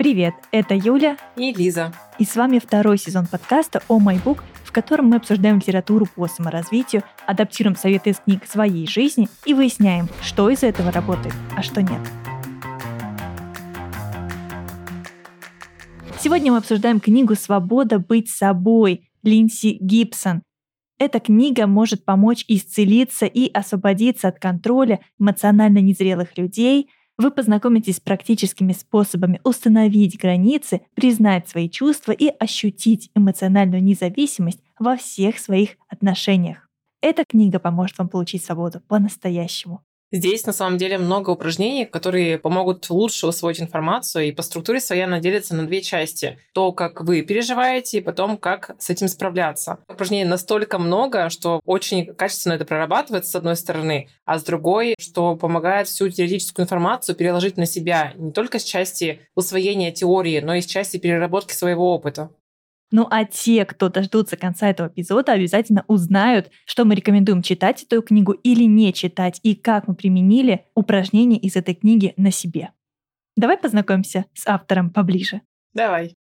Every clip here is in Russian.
Привет, это Юля и Лиза. И с вами второй сезон подкаста «О май бук», в котором мы обсуждаем литературу по саморазвитию, адаптируем советы из книг своей жизни и выясняем, что из этого работает, а что нет. Сегодня мы обсуждаем книгу «Свобода быть собой» Линси Гибсон. Эта книга может помочь исцелиться и освободиться от контроля эмоционально незрелых людей – вы познакомитесь с практическими способами установить границы, признать свои чувства и ощутить эмоциональную независимость во всех своих отношениях. Эта книга поможет вам получить свободу по-настоящему. Здесь на самом деле много упражнений, которые помогут лучше усвоить информацию, и по структуре своей она делится на две части. То, как вы переживаете, и потом, как с этим справляться. Упражнений настолько много, что очень качественно это прорабатывается с одной стороны, а с другой, что помогает всю теоретическую информацию переложить на себя не только с части усвоения теории, но и с части переработки своего опыта. Ну а те, кто дождутся конца этого эпизода, обязательно узнают, что мы рекомендуем читать эту книгу или не читать, и как мы применили упражнения из этой книги на себе. Давай познакомимся с автором поближе. Давай.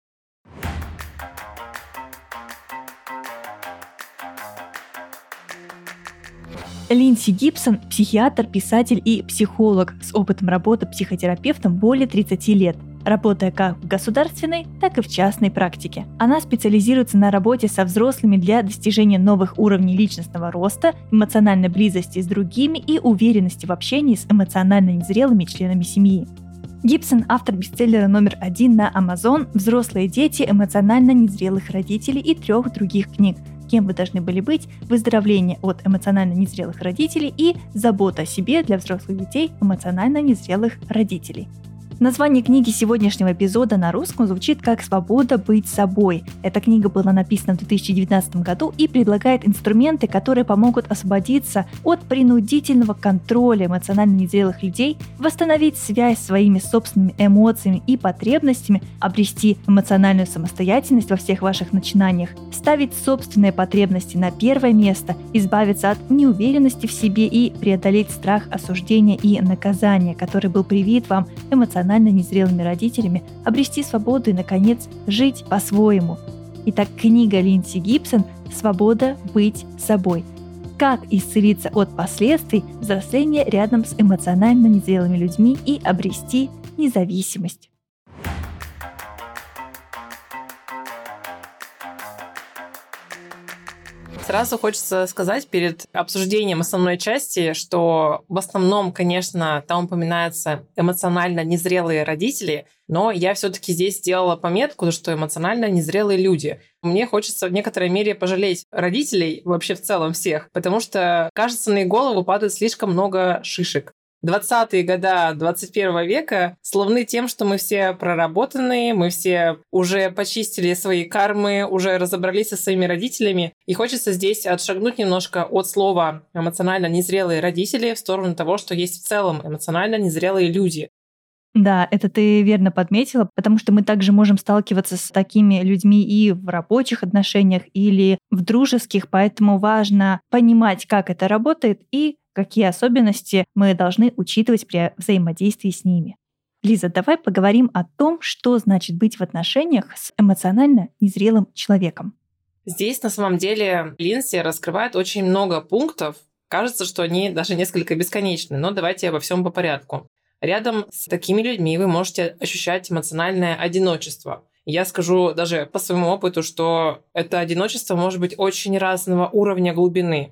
Линси Гибсон – психиатр, писатель и психолог с опытом работы психотерапевтом более 30 лет – работая как в государственной, так и в частной практике. Она специализируется на работе со взрослыми для достижения новых уровней личностного роста, эмоциональной близости с другими и уверенности в общении с эмоционально незрелыми членами семьи. Гибсон – автор бестселлера номер один на Amazon «Взрослые дети эмоционально незрелых родителей» и трех других книг «Кем вы должны были быть», «Выздоровление от эмоционально незрелых родителей» и «Забота о себе для взрослых детей эмоционально незрелых родителей». Название книги сегодняшнего эпизода на русском звучит как «Свобода быть собой». Эта книга была написана в 2019 году и предлагает инструменты, которые помогут освободиться от принудительного контроля эмоционально незрелых людей, восстановить связь с своими собственными эмоциями и потребностями, обрести эмоциональную самостоятельность во всех ваших начинаниях, ставить собственные потребности на первое место, избавиться от неуверенности в себе и преодолеть страх осуждения и наказания, который был привит вам эмоционально эмоционально незрелыми родителями, обрести свободу и, наконец, жить по-своему. Итак, книга Линдси Гибсон «Свобода быть собой». Как исцелиться от последствий взросления рядом с эмоционально незрелыми людьми и обрести независимость. Сразу хочется сказать перед обсуждением основной части, что в основном, конечно, там упоминаются эмоционально незрелые родители, но я все-таки здесь сделала пометку, что эмоционально незрелые люди. Мне хочется в некоторой мере пожалеть родителей, вообще в целом всех, потому что, кажется, на их голову падает слишком много шишек. 20-е года 21 века словны тем, что мы все проработанные, мы все уже почистили свои кармы, уже разобрались со своими родителями. И хочется здесь отшагнуть немножко от слова эмоционально незрелые родители в сторону того, что есть в целом эмоционально незрелые люди. Да, это ты верно подметила, потому что мы также можем сталкиваться с такими людьми и в рабочих отношениях или в дружеских, поэтому важно понимать, как это работает и какие особенности мы должны учитывать при взаимодействии с ними. Лиза, давай поговорим о том, что значит быть в отношениях с эмоционально незрелым человеком. Здесь на самом деле Линси раскрывает очень много пунктов. Кажется, что они даже несколько бесконечны, но давайте обо всем по порядку. Рядом с такими людьми вы можете ощущать эмоциональное одиночество. Я скажу даже по своему опыту, что это одиночество может быть очень разного уровня глубины.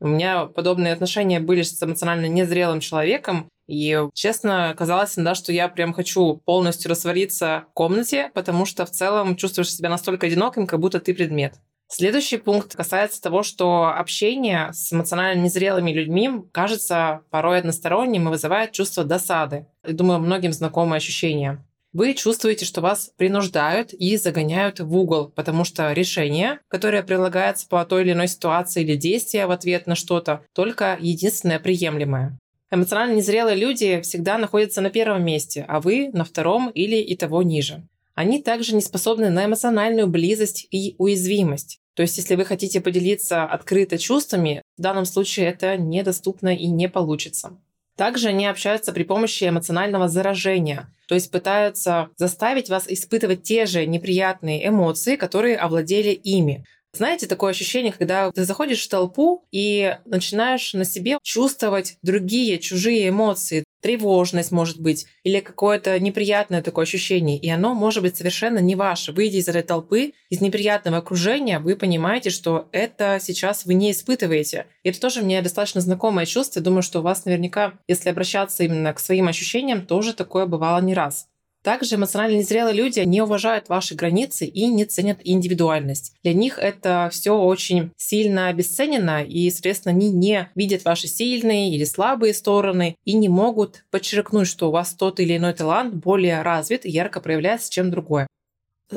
У меня подобные отношения были с эмоционально незрелым человеком, и, честно, казалось да, что я прям хочу полностью раствориться в комнате, потому что в целом чувствуешь себя настолько одиноким, как будто ты предмет. Следующий пункт касается того, что общение с эмоционально незрелыми людьми кажется порой односторонним и вызывает чувство досады. Я думаю, многим знакомое ощущение вы чувствуете, что вас принуждают и загоняют в угол, потому что решение, которое прилагается по той или иной ситуации или действие в ответ на что-то, только единственное приемлемое. Эмоционально незрелые люди всегда находятся на первом месте, а вы на втором или и того ниже. Они также не способны на эмоциональную близость и уязвимость. То есть, если вы хотите поделиться открыто чувствами, в данном случае это недоступно и не получится. Также они общаются при помощи эмоционального заражения, то есть пытаются заставить вас испытывать те же неприятные эмоции, которые овладели ими. Знаете, такое ощущение, когда ты заходишь в толпу и начинаешь на себе чувствовать другие, чужие эмоции, тревожность, может быть, или какое-то неприятное такое ощущение, и оно может быть совершенно не ваше. Выйдя из этой толпы, из неприятного окружения, вы понимаете, что это сейчас вы не испытываете. И это тоже мне достаточно знакомое чувство. Думаю, что у вас наверняка, если обращаться именно к своим ощущениям, тоже такое бывало не раз. Также эмоционально незрелые люди не уважают ваши границы и не ценят индивидуальность. Для них это все очень сильно обесценено, и, соответственно, они не видят ваши сильные или слабые стороны и не могут подчеркнуть, что у вас тот или иной талант более развит и ярко проявляется, чем другой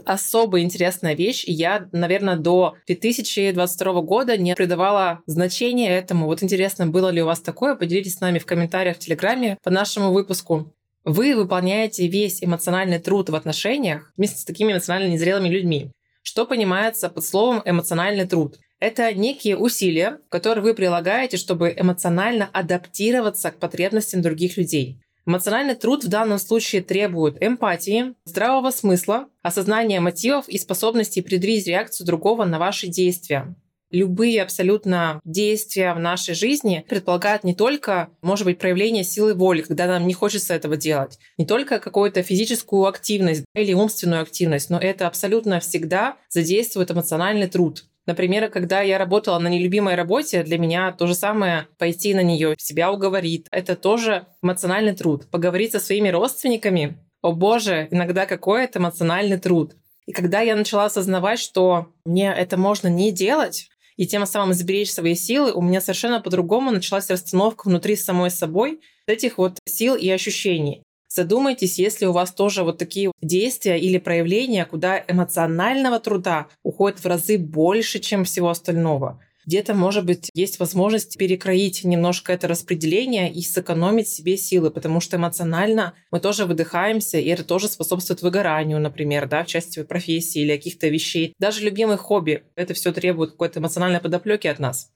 особо интересная вещь. Я, наверное, до 2022 года не придавала значения этому. Вот интересно, было ли у вас такое? Поделитесь с нами в комментариях в Телеграме по нашему выпуску. Вы выполняете весь эмоциональный труд в отношениях вместе с такими эмоционально незрелыми людьми. Что понимается под словом эмоциональный труд? Это некие усилия, которые вы прилагаете, чтобы эмоционально адаптироваться к потребностям других людей. Эмоциональный труд в данном случае требует эмпатии, здравого смысла, осознания мотивов и способности предвидеть реакцию другого на ваши действия любые абсолютно действия в нашей жизни предполагают не только, может быть, проявление силы воли, когда нам не хочется этого делать, не только какую-то физическую активность или умственную активность, но это абсолютно всегда задействует эмоциональный труд. Например, когда я работала на нелюбимой работе, для меня то же самое пойти на нее, себя уговорить. Это тоже эмоциональный труд. Поговорить со своими родственниками, о боже, иногда какой это эмоциональный труд. И когда я начала осознавать, что мне это можно не делать, и тем самым сберечь свои силы, у меня совершенно по-другому началась расстановка внутри самой собой этих вот сил и ощущений. Задумайтесь, если у вас тоже вот такие действия или проявления, куда эмоционального труда уходит в разы больше, чем всего остального где-то, может быть, есть возможность перекроить немножко это распределение и сэкономить себе силы, потому что эмоционально мы тоже выдыхаемся, и это тоже способствует выгоранию, например, да, в части профессии или каких-то вещей. Даже любимые хобби, это все требует какой-то эмоциональной подоплеки от нас.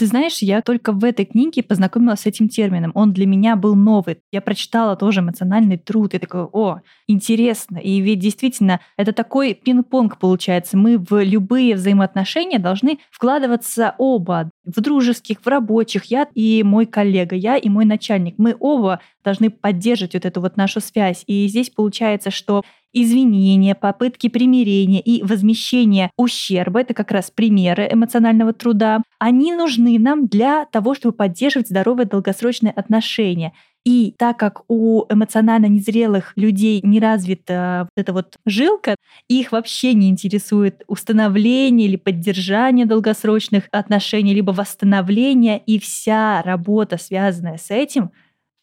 Ты знаешь, я только в этой книге познакомилась с этим термином. Он для меня был новый. Я прочитала тоже эмоциональный труд. И такой, о, интересно. И ведь действительно, это такой пинг-понг получается. Мы в любые взаимоотношения должны вкладываться оба. В дружеских, в рабочих. Я и мой коллега, я и мой начальник. Мы оба должны поддерживать вот эту вот нашу связь. И здесь получается, что извинения, попытки примирения и возмещения ущерба, это как раз примеры эмоционального труда, они нужны нам для того, чтобы поддерживать здоровые долгосрочные отношения. И так как у эмоционально незрелых людей не развита вот эта вот жилка, их вообще не интересует установление или поддержание долгосрочных отношений, либо восстановление, и вся работа, связанная с этим,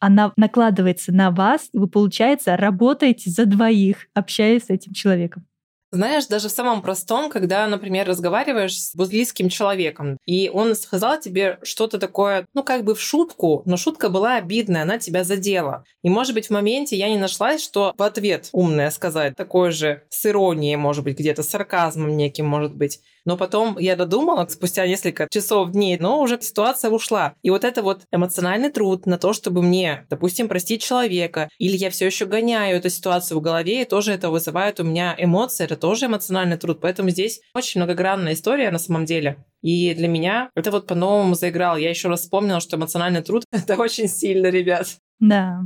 она накладывается на вас, и вы, получается, работаете за двоих, общаясь с этим человеком. Знаешь, даже в самом простом, когда, например, разговариваешь с близким человеком, и он сказал тебе что-то такое, ну, как бы в шутку, но шутка была обидная, она тебя задела. И, может быть, в моменте я не нашла, что в ответ умное сказать, такое же с иронией, может быть, где-то с сарказмом неким, может быть. Но потом я додумала, спустя несколько часов, дней, но уже ситуация ушла. И вот это вот эмоциональный труд на то, чтобы мне, допустим, простить человека, или я все еще гоняю эту ситуацию в голове, и тоже это вызывает у меня эмоции, это тоже эмоциональный труд. Поэтому здесь очень многогранная история на самом деле. И для меня это вот по-новому заиграл. Я еще раз вспомнила, что эмоциональный труд — это очень сильно, ребят. Да,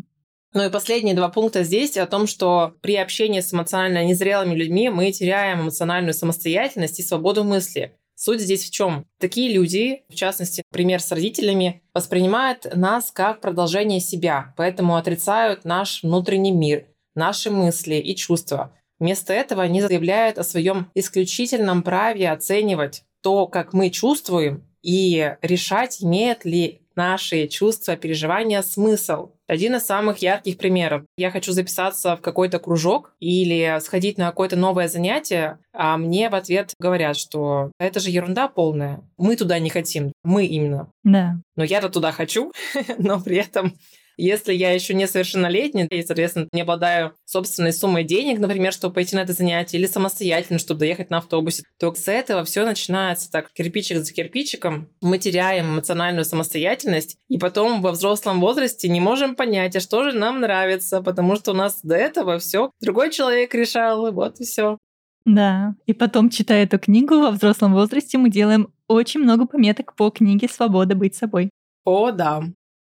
ну и последние два пункта здесь о том, что при общении с эмоционально незрелыми людьми мы теряем эмоциональную самостоятельность и свободу мысли. Суть здесь в чем? Такие люди, в частности, пример с родителями, воспринимают нас как продолжение себя, поэтому отрицают наш внутренний мир, наши мысли и чувства. Вместо этого они заявляют о своем исключительном праве оценивать то, как мы чувствуем, и решать, имеет ли наши чувства, переживания смысл. Один из самых ярких примеров. Я хочу записаться в какой-то кружок или сходить на какое-то новое занятие, а мне в ответ говорят, что это же ерунда полная. Мы туда не хотим. Мы именно. Да. Но я-то туда хочу, но при этом Если я еще несовершеннолетний и, соответственно, не обладаю собственной суммой денег, например, чтобы пойти на это занятие, или самостоятельно, чтобы доехать на автобусе, то с этого все начинается так, кирпичик за кирпичиком. Мы теряем эмоциональную самостоятельность, и потом во взрослом возрасте не можем понять, а что же нам нравится, потому что у нас до этого все другой человек решал, и вот и все. Да, и потом, читая эту книгу во взрослом возрасте, мы делаем очень много пометок по книге «Свобода быть собой». О, да.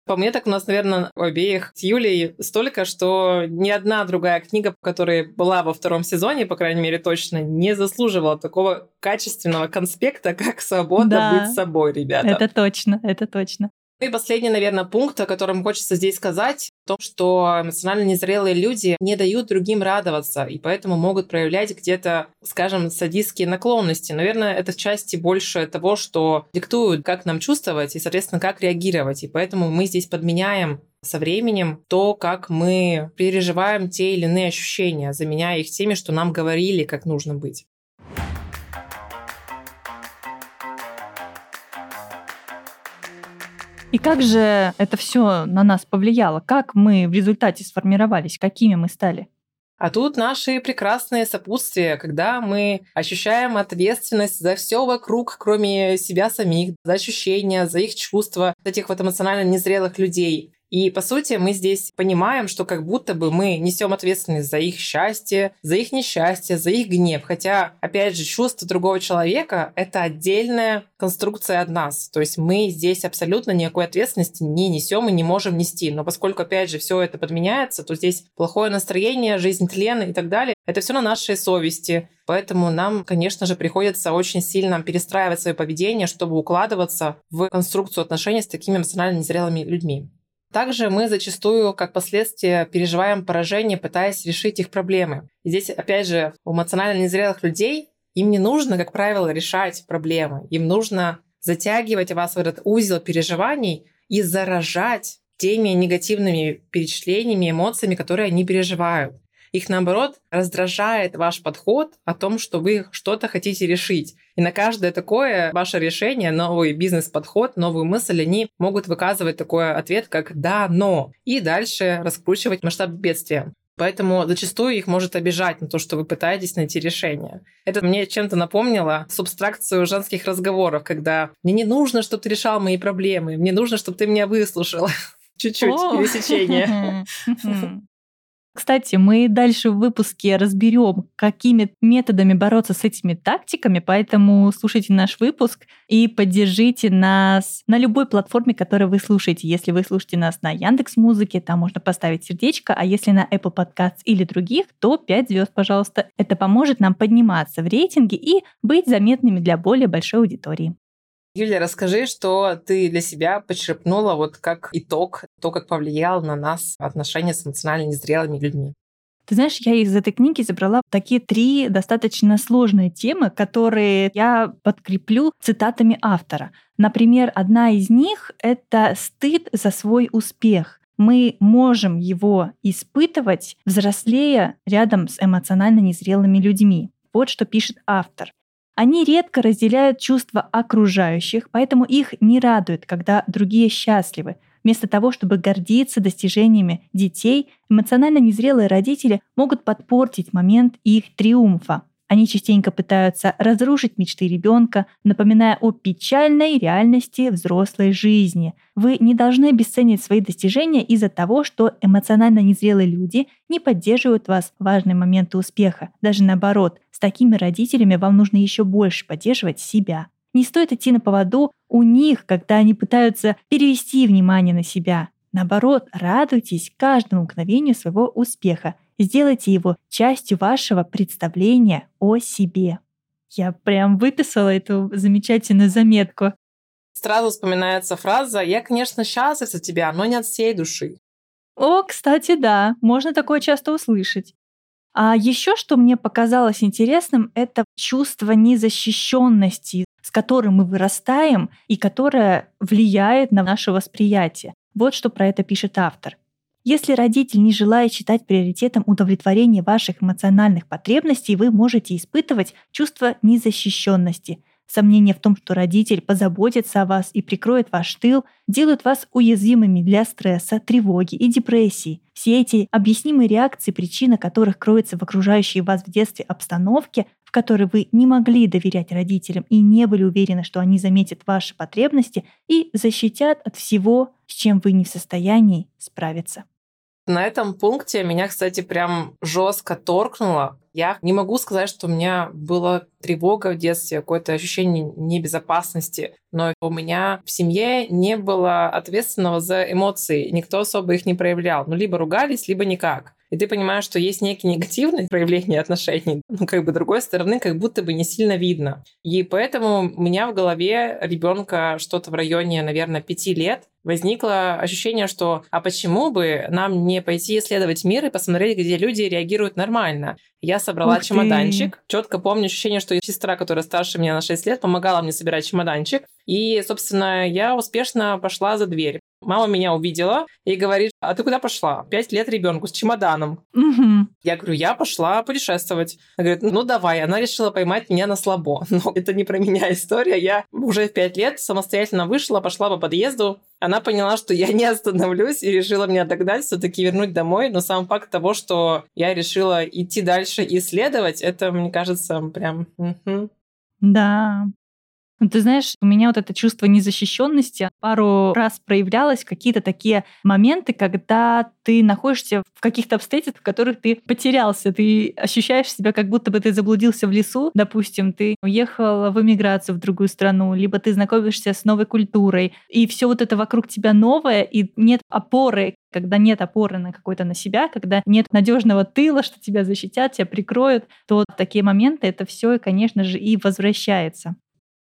По мне так у нас, наверное, у обеих с Юлей столько, что ни одна другая книга, которая была во втором сезоне, по крайней мере, точно не заслуживала такого качественного конспекта, как «Свобода да, быть собой», ребята. Это точно, это точно. И последний, наверное, пункт, о котором хочется здесь сказать, в том, что эмоционально незрелые люди не дают другим радоваться, и поэтому могут проявлять где-то, скажем, садистские наклонности. Наверное, это части больше того, что диктуют, как нам чувствовать и, соответственно, как реагировать. И поэтому мы здесь подменяем со временем то, как мы переживаем те или иные ощущения, заменяя их теми, что нам говорили, как нужно быть. И как же это все на нас повлияло? Как мы в результате сформировались? Какими мы стали? А тут наши прекрасные сопутствия, когда мы ощущаем ответственность за все вокруг, кроме себя самих, за ощущения, за их чувства, этих вот эмоционально незрелых людей. И, по сути, мы здесь понимаем, что как будто бы мы несем ответственность за их счастье, за их несчастье, за их гнев. Хотя, опять же, чувство другого человека — это отдельная конструкция от нас. То есть мы здесь абсолютно никакой ответственности не несем и не можем нести. Но поскольку, опять же, все это подменяется, то здесь плохое настроение, жизнь тлена и так далее. Это все на нашей совести. Поэтому нам, конечно же, приходится очень сильно перестраивать свое поведение, чтобы укладываться в конструкцию отношений с такими эмоционально незрелыми людьми. Также мы зачастую, как последствие, переживаем поражение, пытаясь решить их проблемы. И здесь, опять же, у эмоционально незрелых людей им не нужно, как правило, решать проблемы. Им нужно затягивать вас в этот узел переживаний и заражать теми негативными впечатлениями, эмоциями, которые они переживают. Их, наоборот, раздражает ваш подход о том, что вы что-то хотите решить. И на каждое такое ваше решение, новый бизнес-подход, новую мысль, они могут выказывать такой ответ, как «да, но», и дальше раскручивать масштаб бедствия. Поэтому зачастую их может обижать на то, что вы пытаетесь найти решение. Это мне чем-то напомнило субстракцию женских разговоров, когда «мне не нужно, чтобы ты решал мои проблемы, мне нужно, чтобы ты меня выслушала». Чуть-чуть пересечение. Кстати, мы дальше в выпуске разберем, какими методами бороться с этими тактиками, поэтому слушайте наш выпуск и поддержите нас на любой платформе, которой вы слушаете. Если вы слушаете нас на Яндекс Музыке, там можно поставить сердечко, а если на Apple Podcasts или других, то 5 звезд, пожалуйста. Это поможет нам подниматься в рейтинге и быть заметными для более большой аудитории. Юлия, расскажи, что ты для себя почерпнула вот как итог, то, как повлиял на нас отношения с эмоционально незрелыми людьми. Ты знаешь, я из этой книги забрала такие три достаточно сложные темы, которые я подкреплю цитатами автора. Например, одна из них — это стыд за свой успех. Мы можем его испытывать, взрослея рядом с эмоционально незрелыми людьми. Вот что пишет автор. Они редко разделяют чувства окружающих, поэтому их не радует, когда другие счастливы. Вместо того, чтобы гордиться достижениями детей, эмоционально незрелые родители могут подпортить момент их триумфа. Они частенько пытаются разрушить мечты ребенка, напоминая о печальной реальности взрослой жизни. Вы не должны обесценить свои достижения из-за того, что эмоционально незрелые люди не поддерживают вас в важные моменты успеха. Даже наоборот, с такими родителями вам нужно еще больше поддерживать себя. Не стоит идти на поводу у них, когда они пытаются перевести внимание на себя. Наоборот, радуйтесь каждому мгновению своего успеха Сделайте его частью вашего представления о себе. Я прям выписала эту замечательную заметку. Сразу вспоминается фраза «Я, конечно, счастлив за тебя, но не от всей души». О, кстати, да, можно такое часто услышать. А еще что мне показалось интересным, это чувство незащищенности, с которым мы вырастаем и которое влияет на наше восприятие. Вот что про это пишет автор. Если родитель не желает считать приоритетом удовлетворение ваших эмоциональных потребностей, вы можете испытывать чувство незащищенности. сомнения в том, что родитель позаботится о вас и прикроет ваш тыл, делают вас уязвимыми для стресса, тревоги и депрессии. Все эти объяснимые реакции, причина которых кроется в окружающей вас в детстве обстановке, в которой вы не могли доверять родителям и не были уверены, что они заметят ваши потребности и защитят от всего, с чем вы не в состоянии справиться. На этом пункте меня, кстати, прям жестко торкнуло. Я не могу сказать, что у меня была тревога в детстве, какое-то ощущение небезопасности, но у меня в семье не было ответственного за эмоции, никто особо их не проявлял. Ну, либо ругались, либо никак и ты понимаешь, что есть некие негативные проявления отношений, ну, как бы другой стороны, как будто бы не сильно видно. И поэтому у меня в голове ребенка что-то в районе, наверное, пяти лет, возникло ощущение, что а почему бы нам не пойти исследовать мир и посмотреть, где люди реагируют нормально. Я собрала Ух чемоданчик. Четко помню ощущение, что сестра, которая старше меня на 6 лет, помогала мне собирать чемоданчик. И, собственно, я успешно пошла за дверь. Мама меня увидела и говорит, а ты куда пошла? Пять лет ребенку с чемоданом. Угу. Я говорю, я пошла путешествовать. Она говорит, ну давай. Она решила поймать меня на слабо. Но это не про меня история. Я уже в пять лет самостоятельно вышла, пошла по подъезду. Она поняла, что я не остановлюсь и решила меня догнать, все-таки вернуть домой. Но сам факт того, что я решила идти дальше и исследовать, это, мне кажется, прям... Угу. Да, ну, ты знаешь, у меня вот это чувство незащищенности пару раз проявлялось, какие-то такие моменты, когда ты находишься в каких-то обстоятельствах, в которых ты потерялся, ты ощущаешь себя, как будто бы ты заблудился в лесу, допустим, ты уехал в эмиграцию в другую страну, либо ты знакомишься с новой культурой, и все вот это вокруг тебя новое, и нет опоры, когда нет опоры на какой-то на себя, когда нет надежного тыла, что тебя защитят, тебя прикроют, то такие моменты это все, конечно же, и возвращается.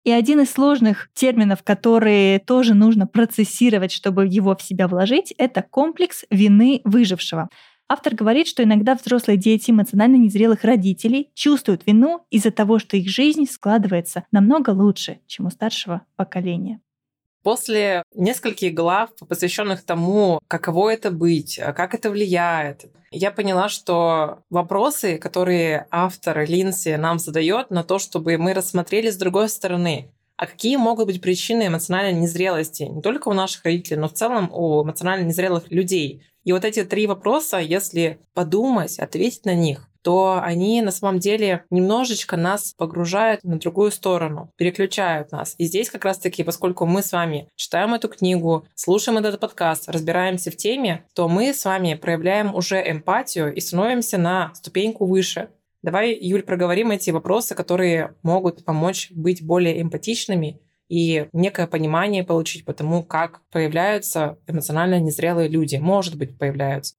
И один из сложных терминов, которые тоже нужно процессировать, чтобы его в себя вложить, это комплекс вины выжившего. Автор говорит, что иногда взрослые дети эмоционально незрелых родителей чувствуют вину из-за того, что их жизнь складывается намного лучше, чем у старшего поколения. После нескольких глав, посвященных тому, каково это быть, как это влияет, я поняла, что вопросы, которые автор Линси нам задает на то, чтобы мы рассмотрели с другой стороны, а какие могут быть причины эмоциональной незрелости не только у наших родителей, но в целом у эмоционально незрелых людей. И вот эти три вопроса, если подумать, ответить на них, то они на самом деле немножечко нас погружают на другую сторону, переключают нас. И здесь как раз-таки, поскольку мы с вами читаем эту книгу, слушаем этот подкаст, разбираемся в теме, то мы с вами проявляем уже эмпатию и становимся на ступеньку выше. Давай, Юль, проговорим эти вопросы, которые могут помочь быть более эмпатичными и некое понимание получить по тому, как появляются эмоционально незрелые люди. Может быть, появляются.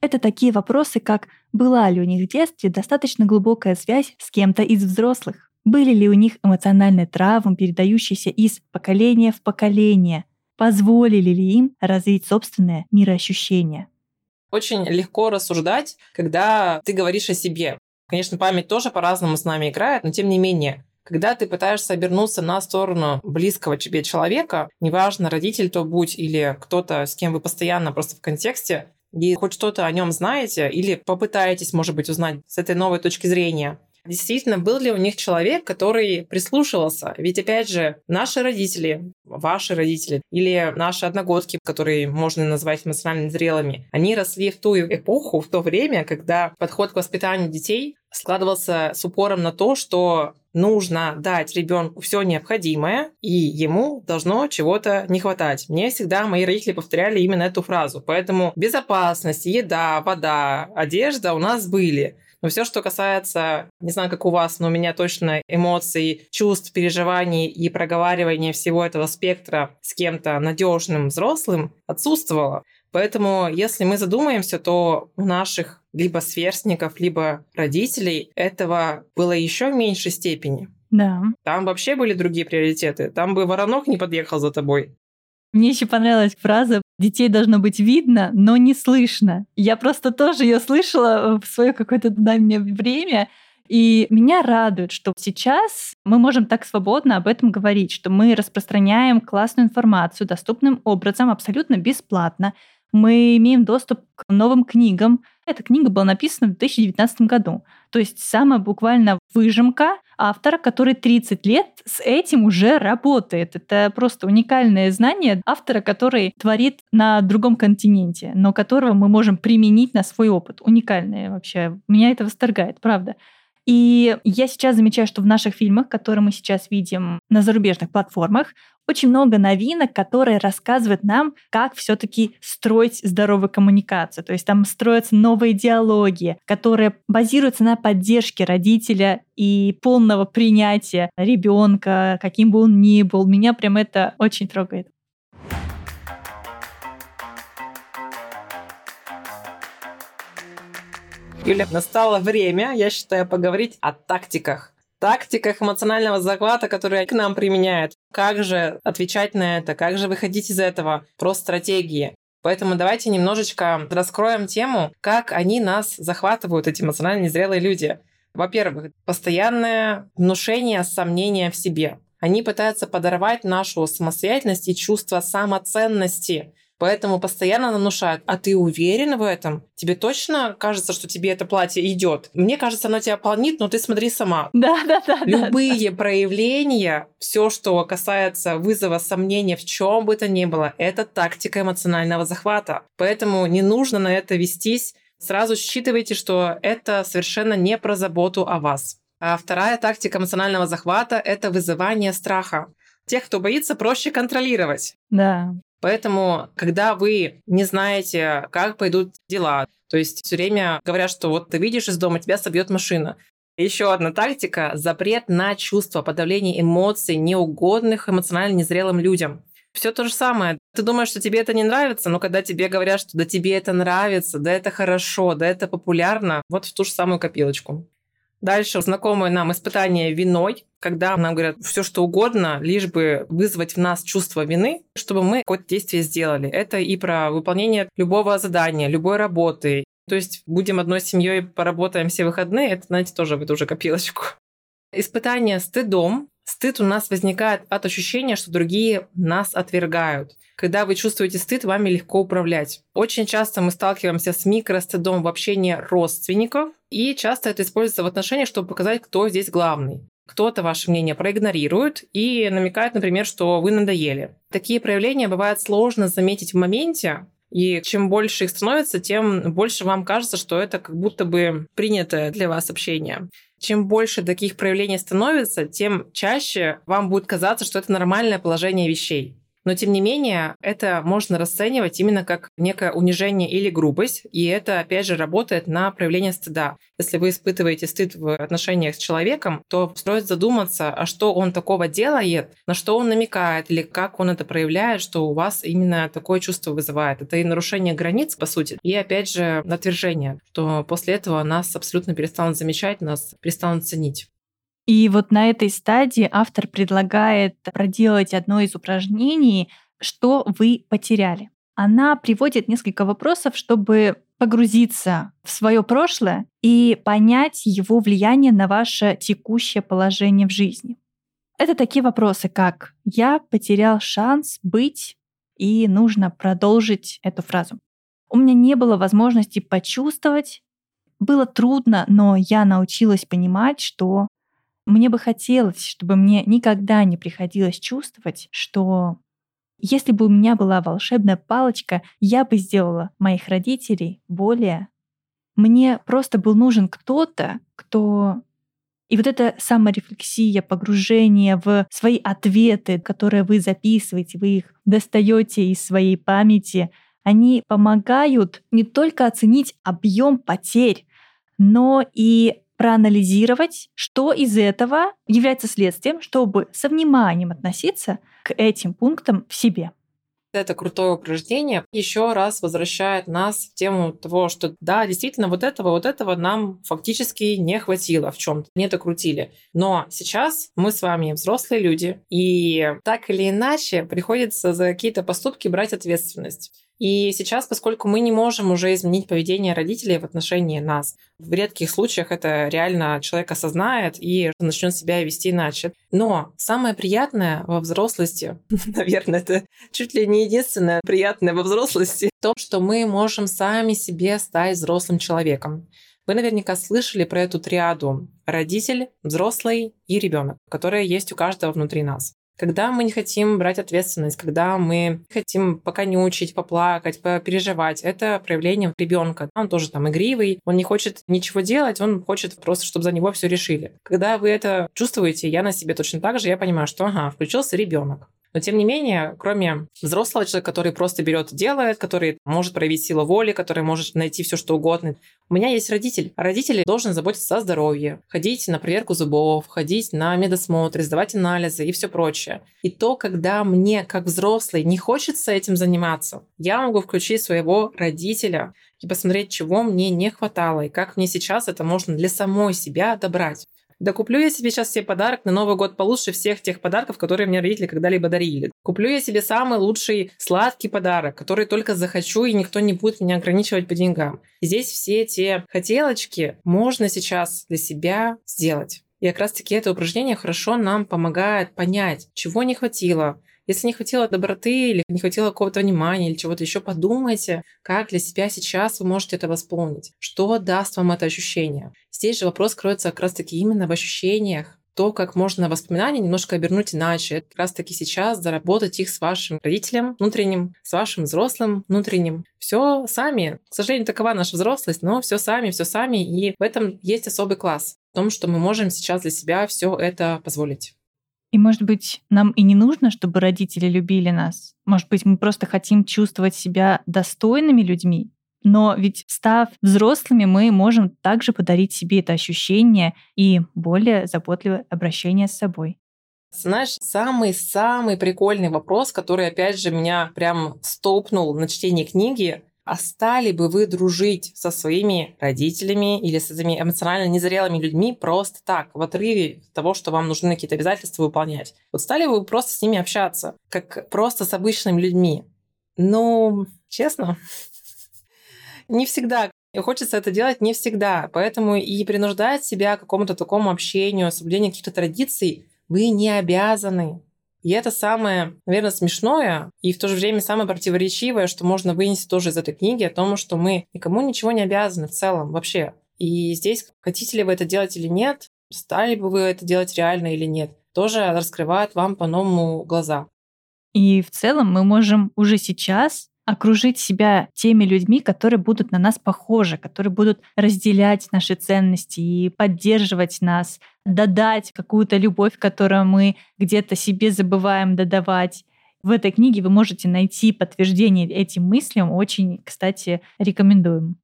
Это такие вопросы, как была ли у них в детстве достаточно глубокая связь с кем-то из взрослых, были ли у них эмоциональные травмы, передающиеся из поколения в поколение, позволили ли им развить собственное мироощущение. Очень легко рассуждать, когда ты говоришь о себе. Конечно, память тоже по-разному с нами играет, но тем не менее, когда ты пытаешься обернуться на сторону близкого тебе человека, неважно, родитель то будь или кто-то, с кем вы постоянно просто в контексте, и хоть что-то о нем знаете или попытаетесь, может быть, узнать с этой новой точки зрения. Действительно, был ли у них человек, который прислушивался? Ведь, опять же, наши родители, ваши родители или наши одногодки, которые можно назвать эмоционально зрелыми, они росли в ту эпоху, в то время, когда подход к воспитанию детей складывался с упором на то, что нужно дать ребенку все необходимое, и ему должно чего-то не хватать. Мне всегда мои родители повторяли именно эту фразу. Поэтому безопасность, еда, вода, одежда у нас были. Но все, что касается, не знаю, как у вас, но у меня точно эмоций, чувств, переживаний и проговаривания всего этого спектра с кем-то надежным взрослым отсутствовало. Поэтому, если мы задумаемся, то у наших либо сверстников, либо родителей этого было еще в меньшей степени. Да. Там вообще были другие приоритеты. Там бы воронок не подъехал за тобой. Мне еще понравилась фраза «детей должно быть видно, но не слышно». Я просто тоже ее слышала в свое какое-то дальнее время, и меня радует, что сейчас мы можем так свободно об этом говорить, что мы распространяем классную информацию доступным образом, абсолютно бесплатно. Мы имеем доступ к новым книгам. Эта книга была написана в 2019 году. То есть самая буквально выжимка автора, который 30 лет с этим уже работает. Это просто уникальное знание автора, который творит на другом континенте, но которого мы можем применить на свой опыт. Уникальное вообще. Меня это восторгает, правда. И я сейчас замечаю, что в наших фильмах, которые мы сейчас видим на зарубежных платформах, очень много новинок, которые рассказывают нам, как все-таки строить здоровую коммуникацию. То есть там строятся новые диалоги, которые базируются на поддержке родителя и полного принятия ребенка, каким бы он ни был. Меня прям это очень трогает. Юля, настало время, я считаю, поговорить о тактиках. Тактиках эмоционального захвата, которые к нам применяют. Как же отвечать на это? Как же выходить из этого? Про стратегии. Поэтому давайте немножечко раскроем тему, как они нас захватывают, эти эмоционально незрелые люди. Во-первых, постоянное внушение сомнения в себе. Они пытаются подорвать нашу самостоятельность и чувство самоценности. Поэтому постоянно внушают, а ты уверен в этом? Тебе точно кажется, что тебе это платье идет? Мне кажется, оно тебя полнит, но ты смотри сама. Да, да, да. Любые да, проявления, все, что касается вызова сомнения в чем бы то ни было, это тактика эмоционального захвата. Поэтому не нужно на это вестись. Сразу считывайте, что это совершенно не про заботу о вас. А вторая тактика эмоционального захвата – это вызывание страха. Тех, кто боится, проще контролировать. Да. Поэтому, когда вы не знаете, как пойдут дела, то есть все время говорят, что вот ты видишь из дома, тебя собьет машина. Еще одна тактика – запрет на чувство, подавление эмоций неугодных эмоционально незрелым людям. Все то же самое. Ты думаешь, что тебе это не нравится, но когда тебе говорят, что да тебе это нравится, да это хорошо, да это популярно, вот в ту же самую копилочку. Дальше знакомое нам испытание виной, когда нам говорят все что угодно, лишь бы вызвать в нас чувство вины, чтобы мы какое-то действие сделали. Это и про выполнение любого задания, любой работы. То есть будем одной семьей, поработаем все выходные, это, знаете, тоже в эту же копилочку. Испытание стыдом. Стыд у нас возникает от ощущения, что другие нас отвергают. Когда вы чувствуете стыд, вами легко управлять. Очень часто мы сталкиваемся с микростыдом в общении родственников, и часто это используется в отношениях, чтобы показать, кто здесь главный. Кто-то ваше мнение проигнорирует и намекает, например, что вы надоели. Такие проявления бывает сложно заметить в моменте, и чем больше их становится, тем больше вам кажется, что это как будто бы принятое для вас общение. Чем больше таких проявлений становится, тем чаще вам будет казаться, что это нормальное положение вещей. Но, тем не менее, это можно расценивать именно как некое унижение или грубость, и это, опять же, работает на проявление стыда. Если вы испытываете стыд в отношениях с человеком, то стоит задуматься, а что он такого делает, на что он намекает, или как он это проявляет, что у вас именно такое чувство вызывает. Это и нарушение границ, по сути, и, опять же, отвержение, что после этого нас абсолютно перестанут замечать, нас перестанут ценить. И вот на этой стадии автор предлагает проделать одно из упражнений, что вы потеряли. Она приводит несколько вопросов, чтобы погрузиться в свое прошлое и понять его влияние на ваше текущее положение в жизни. Это такие вопросы, как «Я потерял шанс быть» и нужно продолжить эту фразу. У меня не было возможности почувствовать, было трудно, но я научилась понимать, что мне бы хотелось, чтобы мне никогда не приходилось чувствовать, что если бы у меня была волшебная палочка, я бы сделала моих родителей более. Мне просто был нужен кто-то, кто... И вот эта саморефлексия, погружение в свои ответы, которые вы записываете, вы их достаете из своей памяти, они помогают не только оценить объем потерь, но и проанализировать, что из этого является следствием, чтобы со вниманием относиться к этим пунктам в себе. Это крутое упражнение еще раз возвращает нас в тему того, что да, действительно, вот этого, вот этого нам фактически не хватило в чем-то, не докрутили. Но сейчас мы с вами взрослые люди, и так или иначе приходится за какие-то поступки брать ответственность. И сейчас, поскольку мы не можем уже изменить поведение родителей в отношении нас, в редких случаях это реально человек осознает и начнет себя вести иначе. Но самое приятное во взрослости, наверное, это чуть ли не единственное приятное во взрослости, в том, что мы можем сами себе стать взрослым человеком. Вы наверняка слышали про эту триаду родитель, взрослый и ребенок, которая есть у каждого внутри нас. Когда мы не хотим брать ответственность, когда мы хотим учить, поплакать, переживать, это проявление ребенка. Он тоже там игривый, он не хочет ничего делать, он хочет просто, чтобы за него все решили. Когда вы это чувствуете, я на себе точно так же, я понимаю, что ага, включился ребенок. Но тем не менее, кроме взрослого человека, который просто берет и делает, который может проявить силу воли, который может найти все что угодно, у меня есть родитель. Родитель должен заботиться о здоровье, ходить на проверку зубов, ходить на медосмотры, сдавать анализы и все прочее. И то, когда мне, как взрослый, не хочется этим заниматься, я могу включить своего родителя и посмотреть, чего мне не хватало, и как мне сейчас это можно для самой себя добрать. Да куплю я себе сейчас себе подарок на Новый год получше всех тех подарков, которые мне родители когда-либо дарили. Куплю я себе самый лучший сладкий подарок, который только захочу, и никто не будет меня ограничивать по деньгам. Здесь все эти хотелочки можно сейчас для себя сделать. И как раз-таки это упражнение хорошо нам помогает понять, чего не хватило, если не хватило доброты или не хватило какого-то внимания или чего-то еще, подумайте, как для себя сейчас вы можете это восполнить. Что даст вам это ощущение? Здесь же вопрос кроется как раз-таки именно в ощущениях, то, как можно воспоминания немножко обернуть иначе. Это как раз-таки сейчас заработать их с вашим родителем внутренним, с вашим взрослым внутренним. Все сами. К сожалению, такова наша взрослость, но все сами, все сами. И в этом есть особый класс. В том, что мы можем сейчас для себя все это позволить. И, может быть, нам и не нужно, чтобы родители любили нас. Может быть, мы просто хотим чувствовать себя достойными людьми. Но ведь став взрослыми, мы можем также подарить себе это ощущение и более заботливое обращение с собой. Знаешь, самый-самый прикольный вопрос, который, опять же, меня прям столпнул на чтении книги, а стали бы вы дружить со своими родителями или с этими эмоционально незрелыми людьми просто так, в отрыве от того, что вам нужны какие-то обязательства выполнять? Вот стали бы вы просто с ними общаться, как просто с обычными людьми? Ну, честно, не всегда. И хочется это делать не всегда. Поэтому и принуждать себя к какому-то такому общению, соблюдению каких-то традиций вы не обязаны. И это самое, наверное, смешное и в то же время самое противоречивое, что можно вынести тоже из этой книги о том, что мы никому ничего не обязаны в целом вообще. И здесь, хотите ли вы это делать или нет, стали бы вы это делать реально или нет, тоже раскрывает вам по-новому глаза. И в целом мы можем уже сейчас окружить себя теми людьми, которые будут на нас похожи, которые будут разделять наши ценности и поддерживать нас, додать какую-то любовь, которую мы где-то себе забываем додавать. В этой книге вы можете найти подтверждение этим мыслям. Очень, кстати, рекомендуем.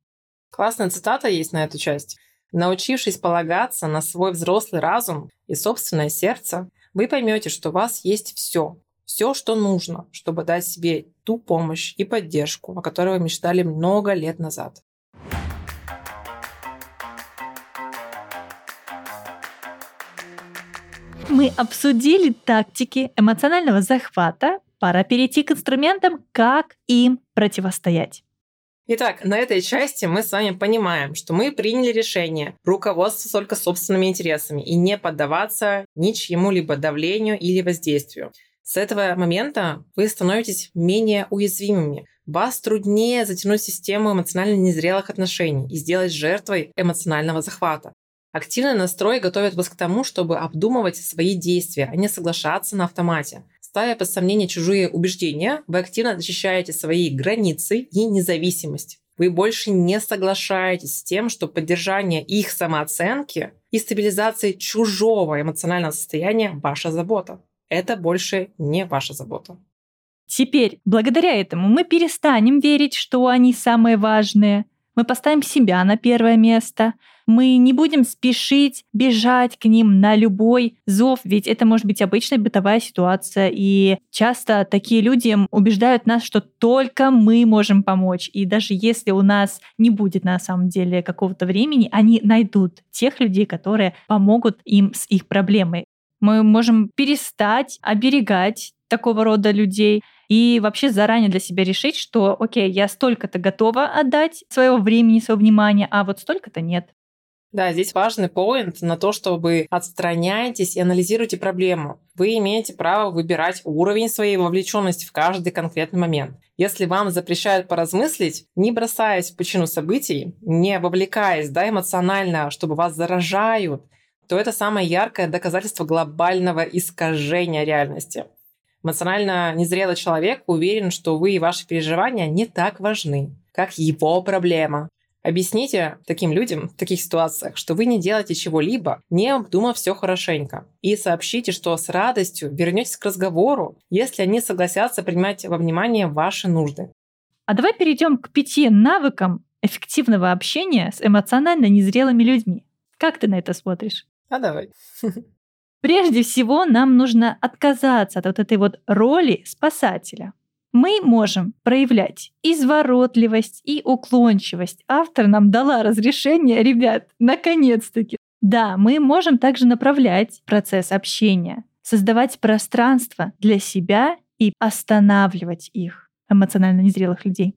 Классная цитата есть на эту часть. Научившись полагаться на свой взрослый разум и собственное сердце, вы поймете, что у вас есть все, все, что нужно, чтобы дать себе ту помощь и поддержку, о которой вы мечтали много лет назад. Мы обсудили тактики эмоционального захвата. Пора перейти к инструментам, как им противостоять. Итак, на этой части мы с вами понимаем, что мы приняли решение руководствоваться только собственными интересами и не поддаваться ничьему либо давлению или воздействию. С этого момента вы становитесь менее уязвимыми. Вас труднее затянуть систему эмоционально незрелых отношений и сделать жертвой эмоционального захвата. Активный настрой готовит вас к тому, чтобы обдумывать свои действия, а не соглашаться на автомате. Ставя под сомнение чужие убеждения, вы активно защищаете свои границы и независимость. Вы больше не соглашаетесь с тем, что поддержание их самооценки и стабилизация чужого эмоционального состояния – ваша забота это больше не ваша забота. Теперь, благодаря этому, мы перестанем верить, что они самые важные. Мы поставим себя на первое место. Мы не будем спешить бежать к ним на любой зов, ведь это может быть обычная бытовая ситуация. И часто такие люди убеждают нас, что только мы можем помочь. И даже если у нас не будет на самом деле какого-то времени, они найдут тех людей, которые помогут им с их проблемой. Мы можем перестать оберегать такого рода людей и вообще заранее для себя решить, что, окей, я столько-то готова отдать своего времени, своего внимания, а вот столько-то нет. Да, здесь важный поинт на то, чтобы отстраняйтесь и анализируйте проблему. Вы имеете право выбирать уровень своей вовлеченности в каждый конкретный момент. Если вам запрещают поразмыслить, не бросаясь в причину событий, не вовлекаясь да, эмоционально, чтобы вас заражают, то это самое яркое доказательство глобального искажения реальности. Эмоционально незрелый человек уверен, что вы и ваши переживания не так важны, как его проблема. Объясните таким людям в таких ситуациях, что вы не делаете чего-либо, не обдумав все хорошенько. И сообщите, что с радостью вернетесь к разговору, если они согласятся принимать во внимание ваши нужды. А давай перейдем к пяти навыкам эффективного общения с эмоционально незрелыми людьми. Как ты на это смотришь? А давай. Прежде всего, нам нужно отказаться от вот этой вот роли спасателя мы можем проявлять изворотливость и уклончивость. Автор нам дала разрешение, ребят, наконец-таки. Да, мы можем также направлять процесс общения, создавать пространство для себя и останавливать их, эмоционально незрелых людей.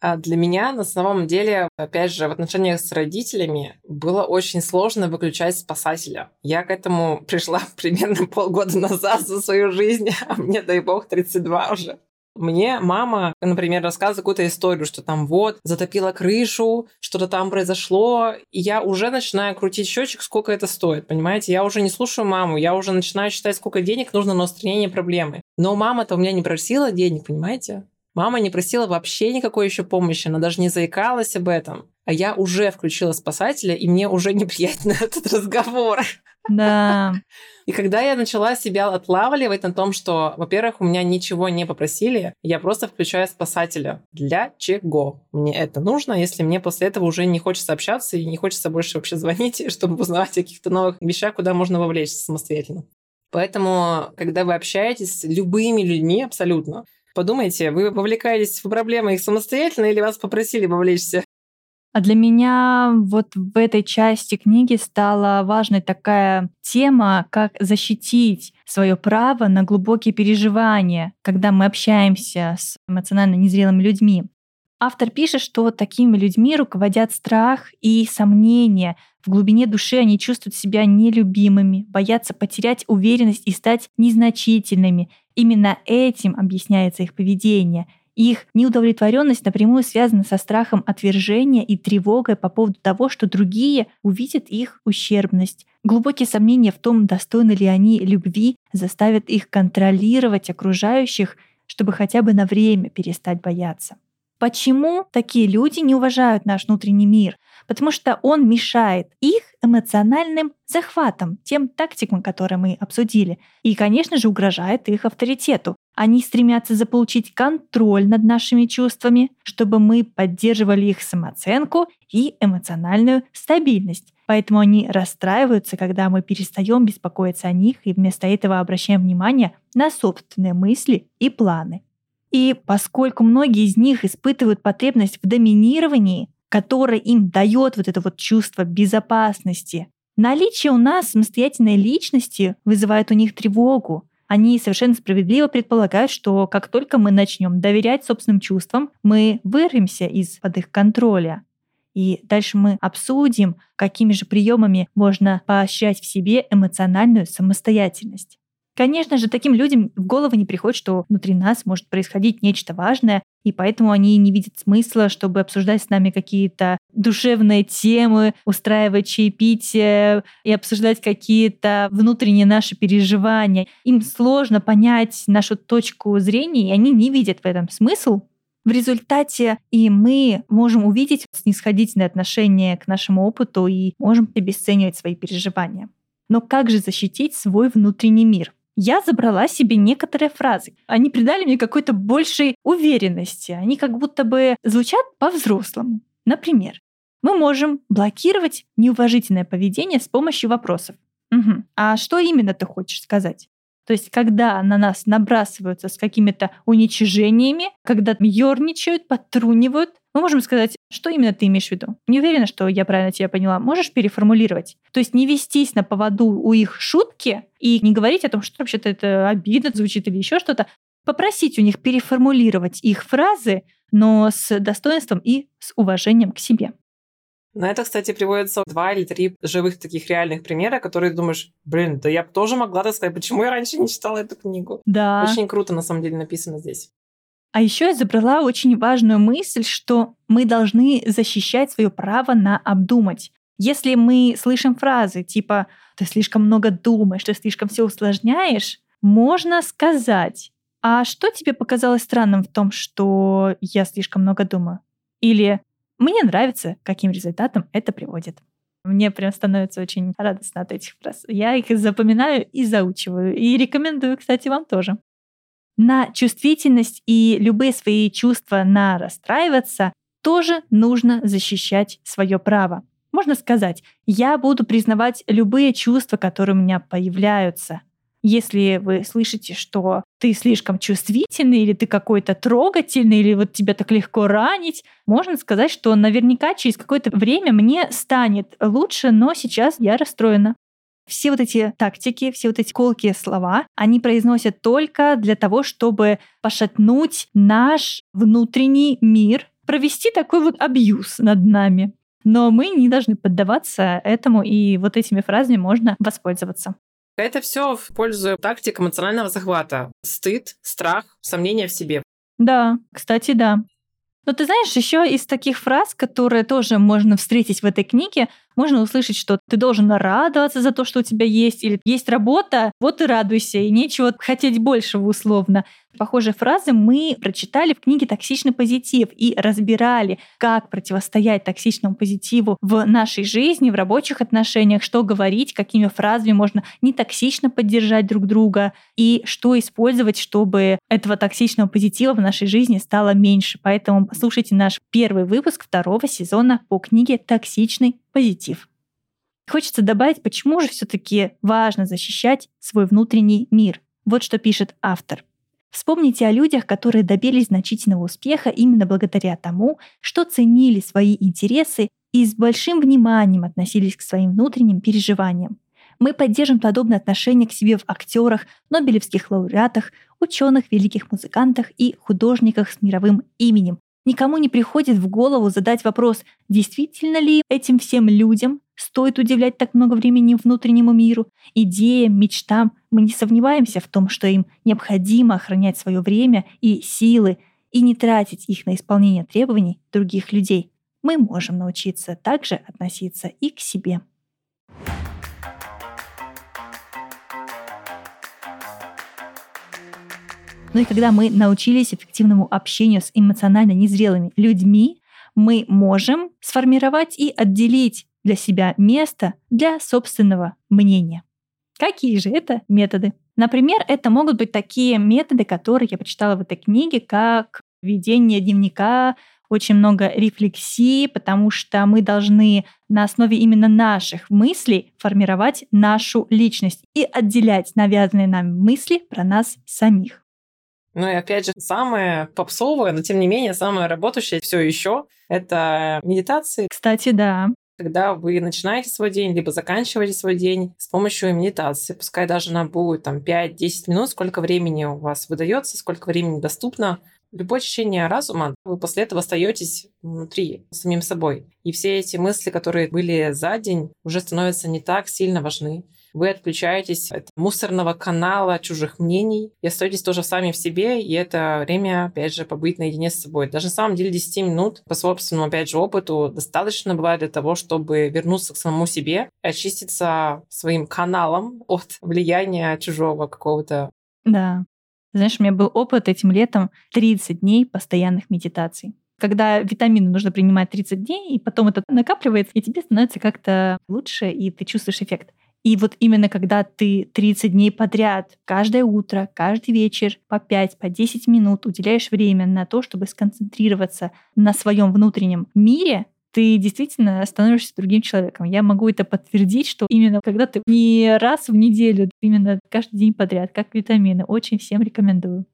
А для меня на самом деле, опять же, в отношениях с родителями было очень сложно выключать спасателя. Я к этому пришла примерно полгода назад за свою жизнь, а мне, дай бог, 32 уже. Мне мама, например, рассказывает какую-то историю, что там вот затопила крышу, что-то там произошло, и я уже начинаю крутить счетчик, сколько это стоит, понимаете? Я уже не слушаю маму, я уже начинаю считать, сколько денег нужно на устранение проблемы. Но мама-то у меня не просила денег, понимаете? Мама не просила вообще никакой еще помощи, она даже не заикалась об этом. А я уже включила спасателя, и мне уже неприятно этот разговор. Да. И когда я начала себя отлавливать на том, что, во-первых, у меня ничего не попросили, я просто включаю спасателя. Для чего мне это нужно, если мне после этого уже не хочется общаться и не хочется больше вообще звонить, чтобы узнавать о каких-то новых вещах, куда можно вовлечься самостоятельно. Поэтому, когда вы общаетесь с любыми людьми абсолютно, подумайте, вы вовлекаетесь в проблемы их самостоятельно или вас попросили вовлечься? А для меня вот в этой части книги стала важной такая тема, как защитить свое право на глубокие переживания, когда мы общаемся с эмоционально незрелыми людьми. Автор пишет, что такими людьми руководят страх и сомнения. В глубине души они чувствуют себя нелюбимыми, боятся потерять уверенность и стать незначительными. Именно этим объясняется их поведение — их неудовлетворенность напрямую связана со страхом отвержения и тревогой по поводу того, что другие увидят их ущербность. Глубокие сомнения в том, достойны ли они любви, заставят их контролировать окружающих, чтобы хотя бы на время перестать бояться. Почему такие люди не уважают наш внутренний мир? Потому что он мешает их эмоциональным захватам, тем тактикам, которые мы обсудили, и, конечно же, угрожает их авторитету. Они стремятся заполучить контроль над нашими чувствами, чтобы мы поддерживали их самооценку и эмоциональную стабильность. Поэтому они расстраиваются, когда мы перестаем беспокоиться о них и вместо этого обращаем внимание на собственные мысли и планы. И поскольку многие из них испытывают потребность в доминировании, которое им дает вот это вот чувство безопасности, наличие у нас самостоятельной личности вызывает у них тревогу, они совершенно справедливо предполагают, что как только мы начнем доверять собственным чувствам, мы вырвемся из-под их контроля. И дальше мы обсудим, какими же приемами можно поощрять в себе эмоциональную самостоятельность. Конечно же, таким людям в голову не приходит, что внутри нас может происходить нечто важное, и поэтому они не видят смысла, чтобы обсуждать с нами какие-то душевные темы, устраивать чаепитие и обсуждать какие-то внутренние наши переживания. Им сложно понять нашу точку зрения, и они не видят в этом смысл. В результате и мы можем увидеть снисходительное отношение к нашему опыту и можем обесценивать свои переживания. Но как же защитить свой внутренний мир? Я забрала себе некоторые фразы. Они придали мне какой-то большей уверенности. Они как будто бы звучат по-взрослому. Например, мы можем блокировать неуважительное поведение с помощью вопросов. Угу. А что именно ты хочешь сказать? То есть, когда на нас набрасываются с какими-то уничижениями, когда ерничают, подтрунивают, мы можем сказать, что именно ты имеешь в виду. Не уверена, что я правильно тебя поняла. Можешь переформулировать? То есть не вестись на поводу у их шутки и не говорить о том, что вообще-то это обидно звучит или еще что-то, попросить у них переформулировать их фразы, но с достоинством и с уважением к себе. На это, кстати, приводятся два или три живых таких реальных примера, которые думаешь, блин, да я бы тоже могла так сказать, почему я раньше не читала эту книгу. Да. Очень круто, на самом деле, написано здесь. А еще я забрала очень важную мысль, что мы должны защищать свое право на обдумать. Если мы слышим фразы типа «ты слишком много думаешь, ты слишком все усложняешь», можно сказать «а что тебе показалось странным в том, что я слишком много думаю?» Или мне нравится, каким результатом это приводит. Мне прям становится очень радостно от этих фраз. Я их запоминаю и заучиваю. И рекомендую, кстати, вам тоже. На чувствительность и любые свои чувства на расстраиваться тоже нужно защищать свое право. Можно сказать, я буду признавать любые чувства, которые у меня появляются. Если вы слышите, что ты слишком чувствительный, или ты какой-то трогательный, или вот тебя так легко ранить, можно сказать, что наверняка через какое-то время мне станет лучше, но сейчас я расстроена. Все вот эти тактики, все вот эти колкие слова, они произносят только для того, чтобы пошатнуть наш внутренний мир, провести такой вот абьюз над нами. Но мы не должны поддаваться этому, и вот этими фразами можно воспользоваться. Это все в пользу тактик эмоционального захвата. Стыд, страх, сомнения в себе. Да, кстати, да. Но ты знаешь, еще из таких фраз, которые тоже можно встретить в этой книге, можно услышать, что ты должен радоваться за то, что у тебя есть, или есть работа, вот и радуйся, и нечего хотеть большего условно. Похожие фразы мы прочитали в книге «Токсичный позитив» и разбирали, как противостоять токсичному позитиву в нашей жизни, в рабочих отношениях, что говорить, какими фразами можно не токсично поддержать друг друга и что использовать, чтобы этого токсичного позитива в нашей жизни стало меньше. Поэтому слушайте наш первый выпуск второго сезона по книге «Токсичный позитив». Хочется добавить, почему же все-таки важно защищать свой внутренний мир. Вот что пишет автор. Вспомните о людях, которые добились значительного успеха именно благодаря тому, что ценили свои интересы и с большим вниманием относились к своим внутренним переживаниям. Мы поддержим подобное отношение к себе в актерах, нобелевских лауреатах, ученых, великих музыкантах и художниках с мировым именем, Никому не приходит в голову задать вопрос, действительно ли этим всем людям стоит удивлять так много времени внутреннему миру, идеям, мечтам. Мы не сомневаемся в том, что им необходимо охранять свое время и силы и не тратить их на исполнение требований других людей. Мы можем научиться также относиться и к себе. Ну и когда мы научились эффективному общению с эмоционально незрелыми людьми, мы можем сформировать и отделить для себя место для собственного мнения. Какие же это методы? Например, это могут быть такие методы, которые я прочитала в этой книге, как ведение дневника, очень много рефлексии, потому что мы должны на основе именно наших мыслей формировать нашу личность и отделять навязанные нам мысли про нас самих. Ну и опять же, самое попсовое, но тем не менее самое работающее все еще это медитации. Кстати, да. Когда вы начинаете свой день, либо заканчиваете свой день с помощью медитации, пускай даже она будет там 5-10 минут, сколько времени у вас выдается, сколько времени доступно, любое очищение разума, вы после этого остаетесь внутри, самим собой. И все эти мысли, которые были за день, уже становятся не так сильно важны вы отключаетесь от мусорного канала чужих мнений и остаетесь тоже сами в себе, и это время, опять же, побыть наедине с собой. Даже на самом деле 10 минут по собственному, опять же, опыту достаточно бывает для того, чтобы вернуться к самому себе, очиститься своим каналом от влияния чужого какого-то. Да. Знаешь, у меня был опыт этим летом 30 дней постоянных медитаций когда витамины нужно принимать 30 дней, и потом это накапливается, и тебе становится как-то лучше, и ты чувствуешь эффект. И вот именно когда ты 30 дней подряд, каждое утро, каждый вечер по 5, по 10 минут уделяешь время на то, чтобы сконцентрироваться на своем внутреннем мире, ты действительно становишься другим человеком. Я могу это подтвердить, что именно когда ты не раз в неделю, именно каждый день подряд, как витамины, очень всем рекомендую.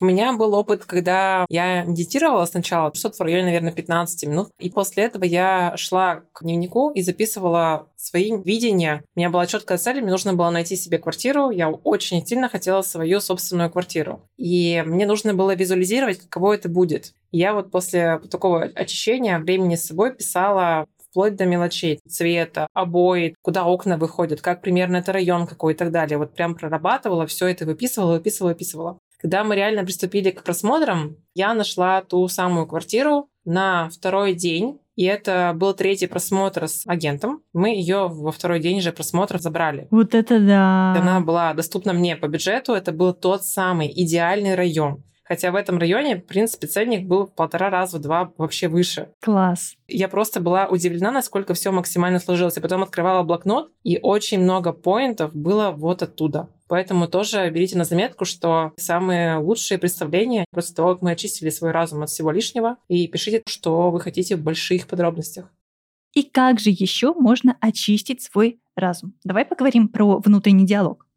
У меня был опыт, когда я медитировала сначала, что-то в районе, наверное, 15 минут. И после этого я шла к дневнику и записывала свои видения. У меня была четкая цель, мне нужно было найти себе квартиру. Я очень сильно хотела свою собственную квартиру. И мне нужно было визуализировать, каково это будет. Я вот после такого очищения времени с собой писала вплоть до мелочей, цвета, обои, куда окна выходят, как примерно это район какой и так далее. Вот прям прорабатывала, все это выписывала, выписывала, выписывала. Когда мы реально приступили к просмотрам, я нашла ту самую квартиру на второй день, и это был третий просмотр с агентом. Мы ее во второй день же просмотра забрали. Вот это да. Она была доступна мне по бюджету. Это был тот самый идеальный район. Хотя в этом районе, в принципе, ценник был в полтора раза, в два вообще выше. Класс. Я просто была удивлена, насколько все максимально сложилось. И потом открывала блокнот, и очень много поинтов было вот оттуда. Поэтому тоже берите на заметку, что самые лучшие представления после того, как мы очистили свой разум от всего лишнего, и пишите, что вы хотите в больших подробностях. И как же еще можно очистить свой разум? Давай поговорим про внутренний диалог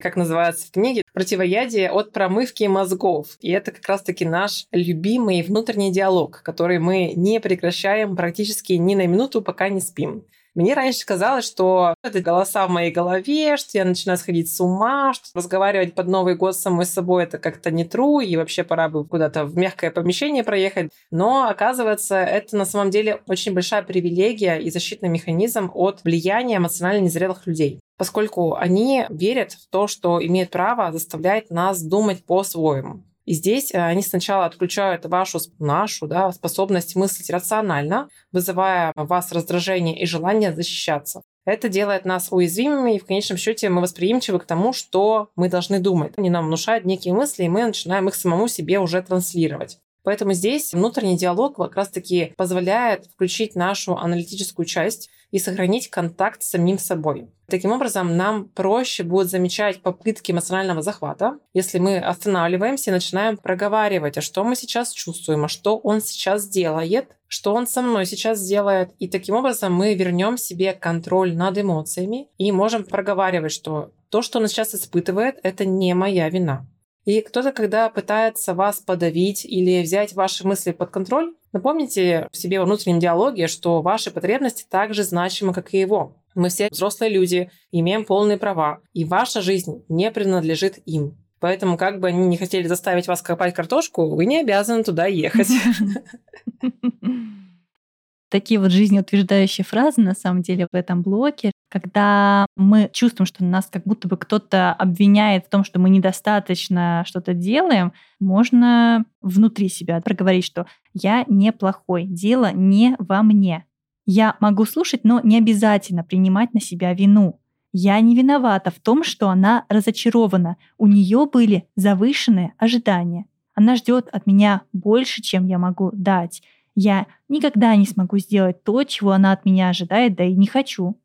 как называется в книге, противоядие от промывки мозгов. И это как раз-таки наш любимый внутренний диалог, который мы не прекращаем практически ни на минуту, пока не спим. Мне раньше казалось, что это голоса в моей голове, что я начинаю сходить с ума, что разговаривать под Новый год с самой собой это как-то не true, и вообще пора бы куда-то в мягкое помещение проехать. Но оказывается, это на самом деле очень большая привилегия и защитный механизм от влияния эмоционально незрелых людей поскольку они верят в то, что имеют право заставлять нас думать по-своему. И здесь э, они сначала отключают вашу, нашу да, способность мыслить рационально, вызывая в вас раздражение и желание защищаться. Это делает нас уязвимыми, и в конечном счете мы восприимчивы к тому, что мы должны думать. Они нам внушают некие мысли, и мы начинаем их самому себе уже транслировать. Поэтому здесь внутренний диалог как раз-таки позволяет включить нашу аналитическую часть и сохранить контакт с самим собой. Таким образом, нам проще будет замечать попытки эмоционального захвата, если мы останавливаемся и начинаем проговаривать, а что мы сейчас чувствуем, а что он сейчас делает, что он со мной сейчас делает. И таким образом мы вернем себе контроль над эмоциями и можем проговаривать, что то, что он сейчас испытывает, это не моя вина. И кто-то, когда пытается вас подавить или взять ваши мысли под контроль, напомните себе во внутреннем диалоге, что ваши потребности так же значимы, как и его. Мы все взрослые люди, имеем полные права, и ваша жизнь не принадлежит им. Поэтому, как бы они не хотели заставить вас копать картошку, вы не обязаны туда ехать. Такие вот жизнеутверждающие фразы, на самом деле, в этом блоке, когда мы чувствуем, что нас как будто бы кто-то обвиняет в том, что мы недостаточно что-то делаем, можно внутри себя проговорить, что я неплохой, дело не во мне. Я могу слушать, но не обязательно принимать на себя вину. Я не виновата в том, что она разочарована. У нее были завышенные ожидания. Она ждет от меня больше, чем я могу дать. Я никогда не смогу сделать то, чего она от меня ожидает, да и не хочу.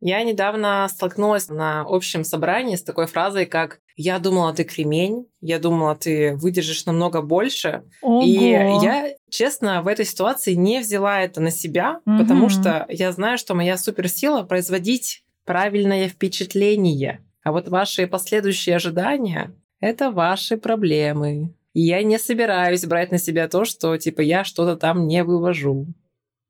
Я недавно столкнулась на общем собрании с такой фразой, как «Я думала, ты кремень, я думала, ты выдержишь намного больше». Ого. И я, честно, в этой ситуации не взяла это на себя, угу. потому что я знаю, что моя суперсила производить правильное впечатление. А вот ваши последующие ожидания — это ваши проблемы. И я не собираюсь брать на себя то, что типа я что-то там не вывожу.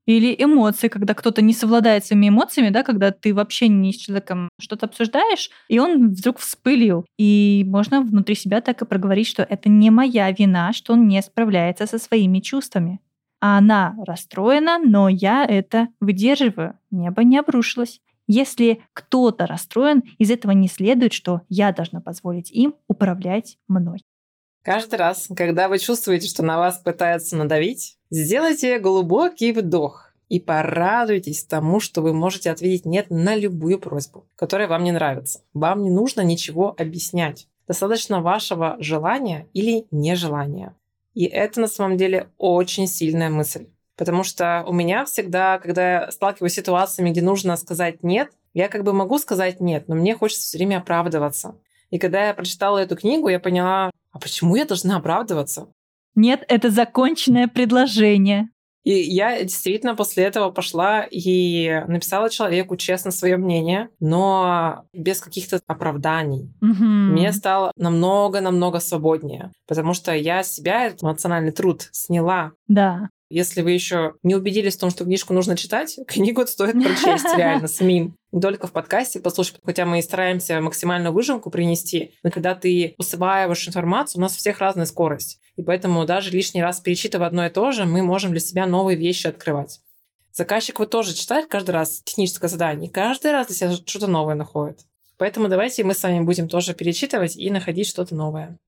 Или эмоции, когда кто-то не совладает своими эмоциями, да, когда ты вообще не с человеком что-то обсуждаешь, и он вдруг вспылил. И можно внутри себя так и проговорить, что это не моя вина, что он не справляется со своими чувствами. А она расстроена, но я это выдерживаю. Небо не обрушилось. Если кто-то расстроен, из этого не следует, что я должна позволить им управлять мной. Каждый раз, когда вы чувствуете, что на вас пытаются надавить, сделайте глубокий вдох и порадуйтесь тому, что вы можете ответить «нет» на любую просьбу, которая вам не нравится. Вам не нужно ничего объяснять. Достаточно вашего желания или нежелания. И это на самом деле очень сильная мысль. Потому что у меня всегда, когда я сталкиваюсь с ситуациями, где нужно сказать «нет», я как бы могу сказать «нет», но мне хочется все время оправдываться. И когда я прочитала эту книгу, я поняла, а почему я должна оправдываться? Нет, это законченное предложение. И я действительно после этого пошла и написала человеку честно свое мнение, но без каких-то оправданий. Угу. Мне стало намного-намного свободнее, потому что я себя, этот эмоциональный труд, сняла. Да. Если вы еще не убедились в том, что книжку нужно читать, книгу стоит прочесть реально самим. Не только в подкасте послушать, хотя мы и стараемся максимальную выжимку принести, но когда ты усваиваешь информацию, у нас у всех разная скорость. И поэтому даже лишний раз перечитывая одно и то же, мы можем для себя новые вещи открывать. Заказчик вот тоже читает каждый раз техническое задание, каждый раз для себя что-то новое находит. Поэтому давайте мы с вами будем тоже перечитывать и находить что-то новое.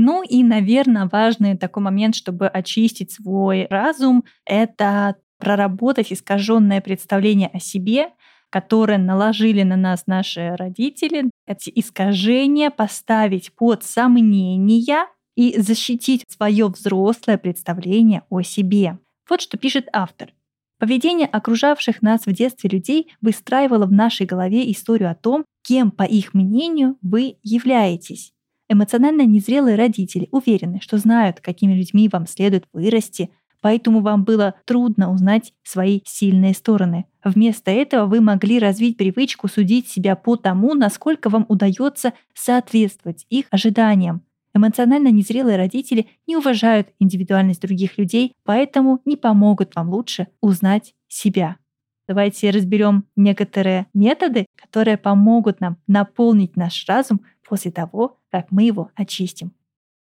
Ну и, наверное, важный такой момент, чтобы очистить свой разум, это проработать искаженное представление о себе, которое наложили на нас наши родители, эти искажения поставить под сомнения и защитить свое взрослое представление о себе. Вот что пишет автор. Поведение окружавших нас в детстве людей выстраивало в нашей голове историю о том, кем, по их мнению, вы являетесь. Эмоционально незрелые родители уверены, что знают, какими людьми вам следует вырасти, поэтому вам было трудно узнать свои сильные стороны. Вместо этого вы могли развить привычку судить себя по тому, насколько вам удается соответствовать их ожиданиям. Эмоционально незрелые родители не уважают индивидуальность других людей, поэтому не помогут вам лучше узнать себя. Давайте разберем некоторые методы, которые помогут нам наполнить наш разум после того, как мы его очистим.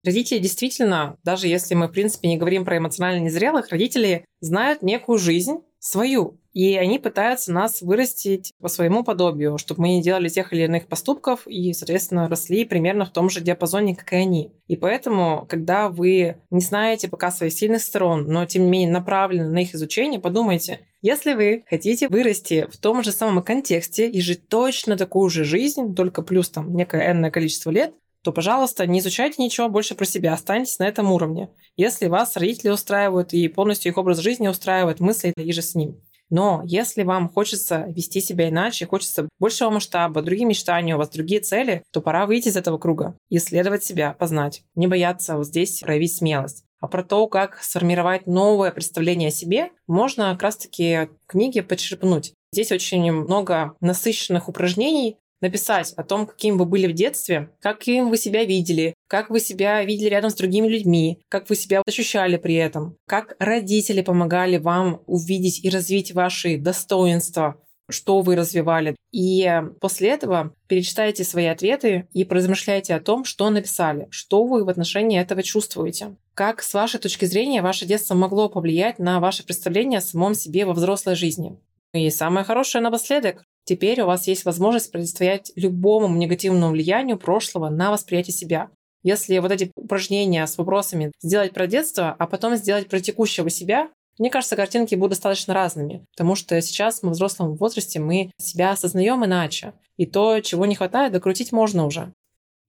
Родители действительно, даже если мы, в принципе, не говорим про эмоционально незрелых, родители знают некую жизнь свою. И они пытаются нас вырастить по своему подобию, чтобы мы не делали тех или иных поступков и, соответственно, росли примерно в том же диапазоне, как и они. И поэтому, когда вы не знаете пока своих сильных сторон, но тем не менее направлены на их изучение, подумайте, если вы хотите вырасти в том же самом контексте и жить точно такую же жизнь, только плюс там некое энное количество лет, то, пожалуйста, не изучайте ничего больше про себя, останьтесь на этом уровне. Если вас родители устраивают и полностью их образ жизни устраивает, мысли и же с ним. Но если вам хочется вести себя иначе, хочется большего масштаба, другие мечтания, у вас другие цели, то пора выйти из этого круга, исследовать себя, познать, не бояться вот здесь проявить смелость. А про то, как сформировать новое представление о себе, можно как раз-таки в книге почерпнуть. Здесь очень много насыщенных упражнений, написать о том, каким вы были в детстве, каким вы себя видели, как вы себя видели рядом с другими людьми, как вы себя ощущали при этом, как родители помогали вам увидеть и развить ваши достоинства, что вы развивали. И после этого перечитайте свои ответы и поразмышляйте о том, что написали, что вы в отношении этого чувствуете. Как с вашей точки зрения ваше детство могло повлиять на ваше представление о самом себе во взрослой жизни. И самое хорошее напоследок. Теперь у вас есть возможность противостоять любому негативному влиянию прошлого на восприятие себя. Если вот эти упражнения с вопросами сделать про детство, а потом сделать про текущего себя, мне кажется, картинки будут достаточно разными, потому что сейчас мы в взрослом возрасте, мы себя осознаем иначе. И то, чего не хватает, докрутить можно уже.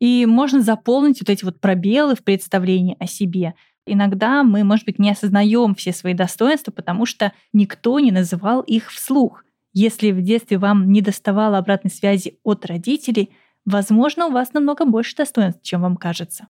И можно заполнить вот эти вот пробелы в представлении о себе. Иногда мы, может быть, не осознаем все свои достоинства, потому что никто не называл их вслух. Если в детстве вам не доставало обратной связи от родителей, возможно, у вас намного больше достоинств, чем вам кажется.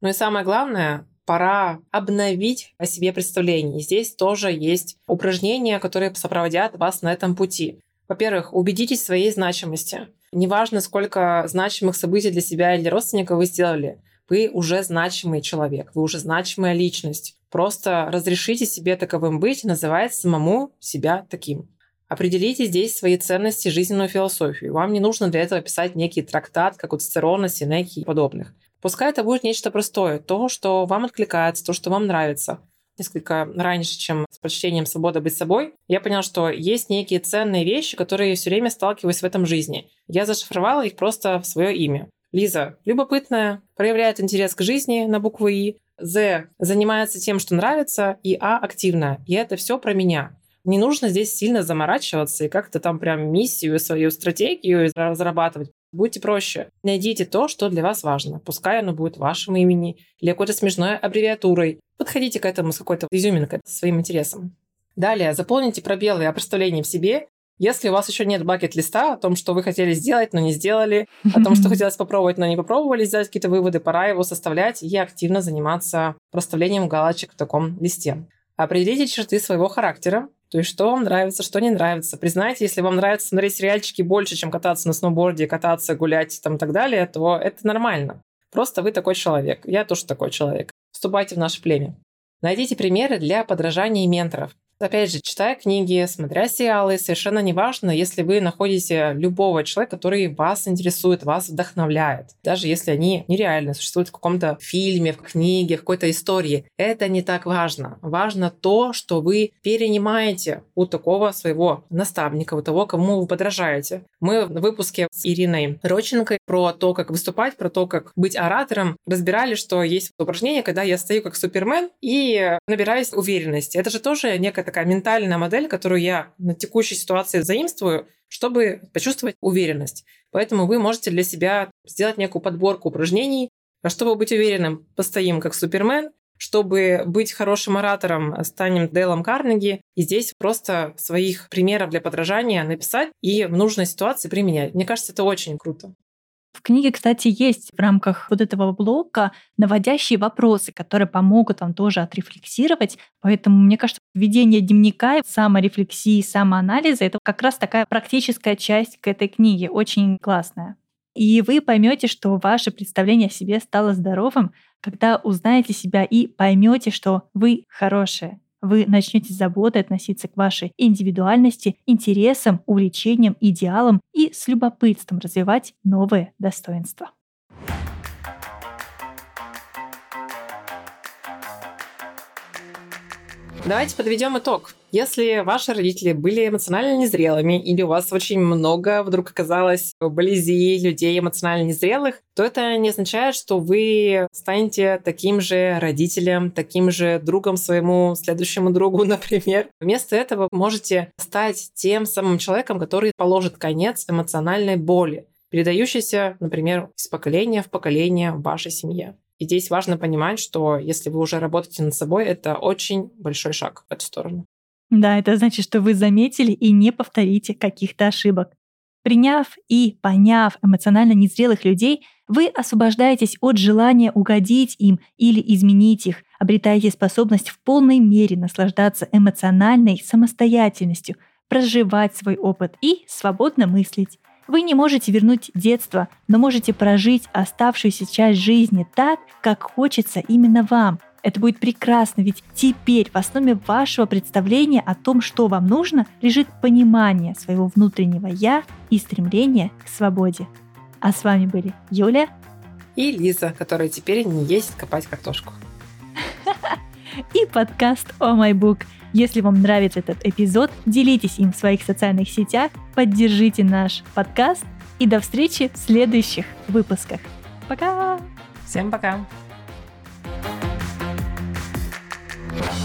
Ну и самое главное, пора обновить о себе представление. Здесь тоже есть упражнения, которые сопроводят вас на этом пути. Во-первых, убедитесь в своей значимости. Неважно, сколько значимых событий для себя или для родственника вы сделали, вы уже значимый человек, вы уже значимая личность. Просто разрешите себе таковым быть, называть самому себя таким. Определите здесь свои ценности, жизненную философию. Вам не нужно для этого писать некий трактат, как у Цицерона, Синеки и подобных. Пускай это будет нечто простое, то, что вам откликается, то, что вам нравится. Несколько раньше, чем с прочтением «Свобода быть собой», я поняла, что есть некие ценные вещи, которые я все время сталкиваюсь в этом жизни. Я зашифровала их просто в свое имя. Лиза любопытная, проявляет интерес к жизни на букву «И», З занимается тем, что нравится, и А активная. И это все про меня. Не нужно здесь сильно заморачиваться и как-то там прям миссию, свою стратегию разрабатывать. Будьте проще. Найдите то, что для вас важно. Пускай оно будет вашим имени или какой-то смешной аббревиатурой. Подходите к этому с какой-то изюминкой, своим интересом. Далее, заполните пробелы о представлении в себе. Если у вас еще нет бакет-листа о том, что вы хотели сделать, но не сделали, о том, что хотелось попробовать, но не попробовали, сделать какие-то выводы, пора его составлять и активно заниматься проставлением галочек в таком листе. Определите черты своего характера, то есть, что вам нравится, что не нравится. Признайте, если вам нравится смотреть сериальчики больше, чем кататься на сноуборде, кататься, гулять там, и так далее, то это нормально. Просто вы такой человек. Я тоже такой человек. Вступайте в наше племя. Найдите примеры для подражания менторов. Опять же, читая книги, смотря сериалы, совершенно неважно, если вы находите любого человека, который вас интересует, вас вдохновляет. Даже если они нереально существуют в каком-то фильме, в книге, в какой-то истории. Это не так важно. Важно то, что вы перенимаете у такого своего наставника, у того, кому вы подражаете. Мы в выпуске с Ириной Роченко про то, как выступать, про то, как быть оратором, разбирали, что есть упражнение, когда я стою как супермен и набираюсь уверенности. Это же тоже некая такая ментальная модель, которую я на текущей ситуации заимствую, чтобы почувствовать уверенность. Поэтому вы можете для себя сделать некую подборку упражнений, а чтобы быть уверенным, постоим как Супермен, чтобы быть хорошим оратором, станем Дейлом Карнеги. И здесь просто своих примеров для подражания написать и в нужной ситуации применять. Мне кажется, это очень круто. В книге, кстати, есть в рамках вот этого блока наводящие вопросы, которые помогут вам тоже отрефлексировать. Поэтому, мне кажется, ведение дневника, саморефлексии, самоанализа — это как раз такая практическая часть к этой книге, очень классная. И вы поймете, что ваше представление о себе стало здоровым, когда узнаете себя и поймете, что вы хорошие, вы начнете с заботой относиться к вашей индивидуальности, интересам, увлечениям, идеалам и с любопытством развивать новые достоинства. Давайте подведем итог. Если ваши родители были эмоционально незрелыми, или у вас очень много вдруг оказалось вблизи людей эмоционально незрелых, то это не означает, что вы станете таким же родителем, таким же другом своему следующему другу, например. Вместо этого можете стать тем самым человеком, который положит конец эмоциональной боли, передающейся, например, из поколения в поколение в вашей семье. И здесь важно понимать, что если вы уже работаете над собой, это очень большой шаг в эту сторону. Да, это значит, что вы заметили и не повторите каких-то ошибок. Приняв и поняв эмоционально незрелых людей, вы освобождаетесь от желания угодить им или изменить их, обретаете способность в полной мере наслаждаться эмоциональной самостоятельностью, проживать свой опыт и свободно мыслить. Вы не можете вернуть детство, но можете прожить оставшуюся часть жизни так, как хочется именно вам. Это будет прекрасно, ведь теперь в основе вашего представления о том, что вам нужно, лежит понимание своего внутреннего «я» и стремление к свободе. А с вами были Юля и Лиза, которая теперь не есть копать картошку. И подкаст «О май бук». Если вам нравится этот эпизод, делитесь им в своих социальных сетях, поддержите наш подкаст и до встречи в следующих выпусках. Пока! Всем пока! thank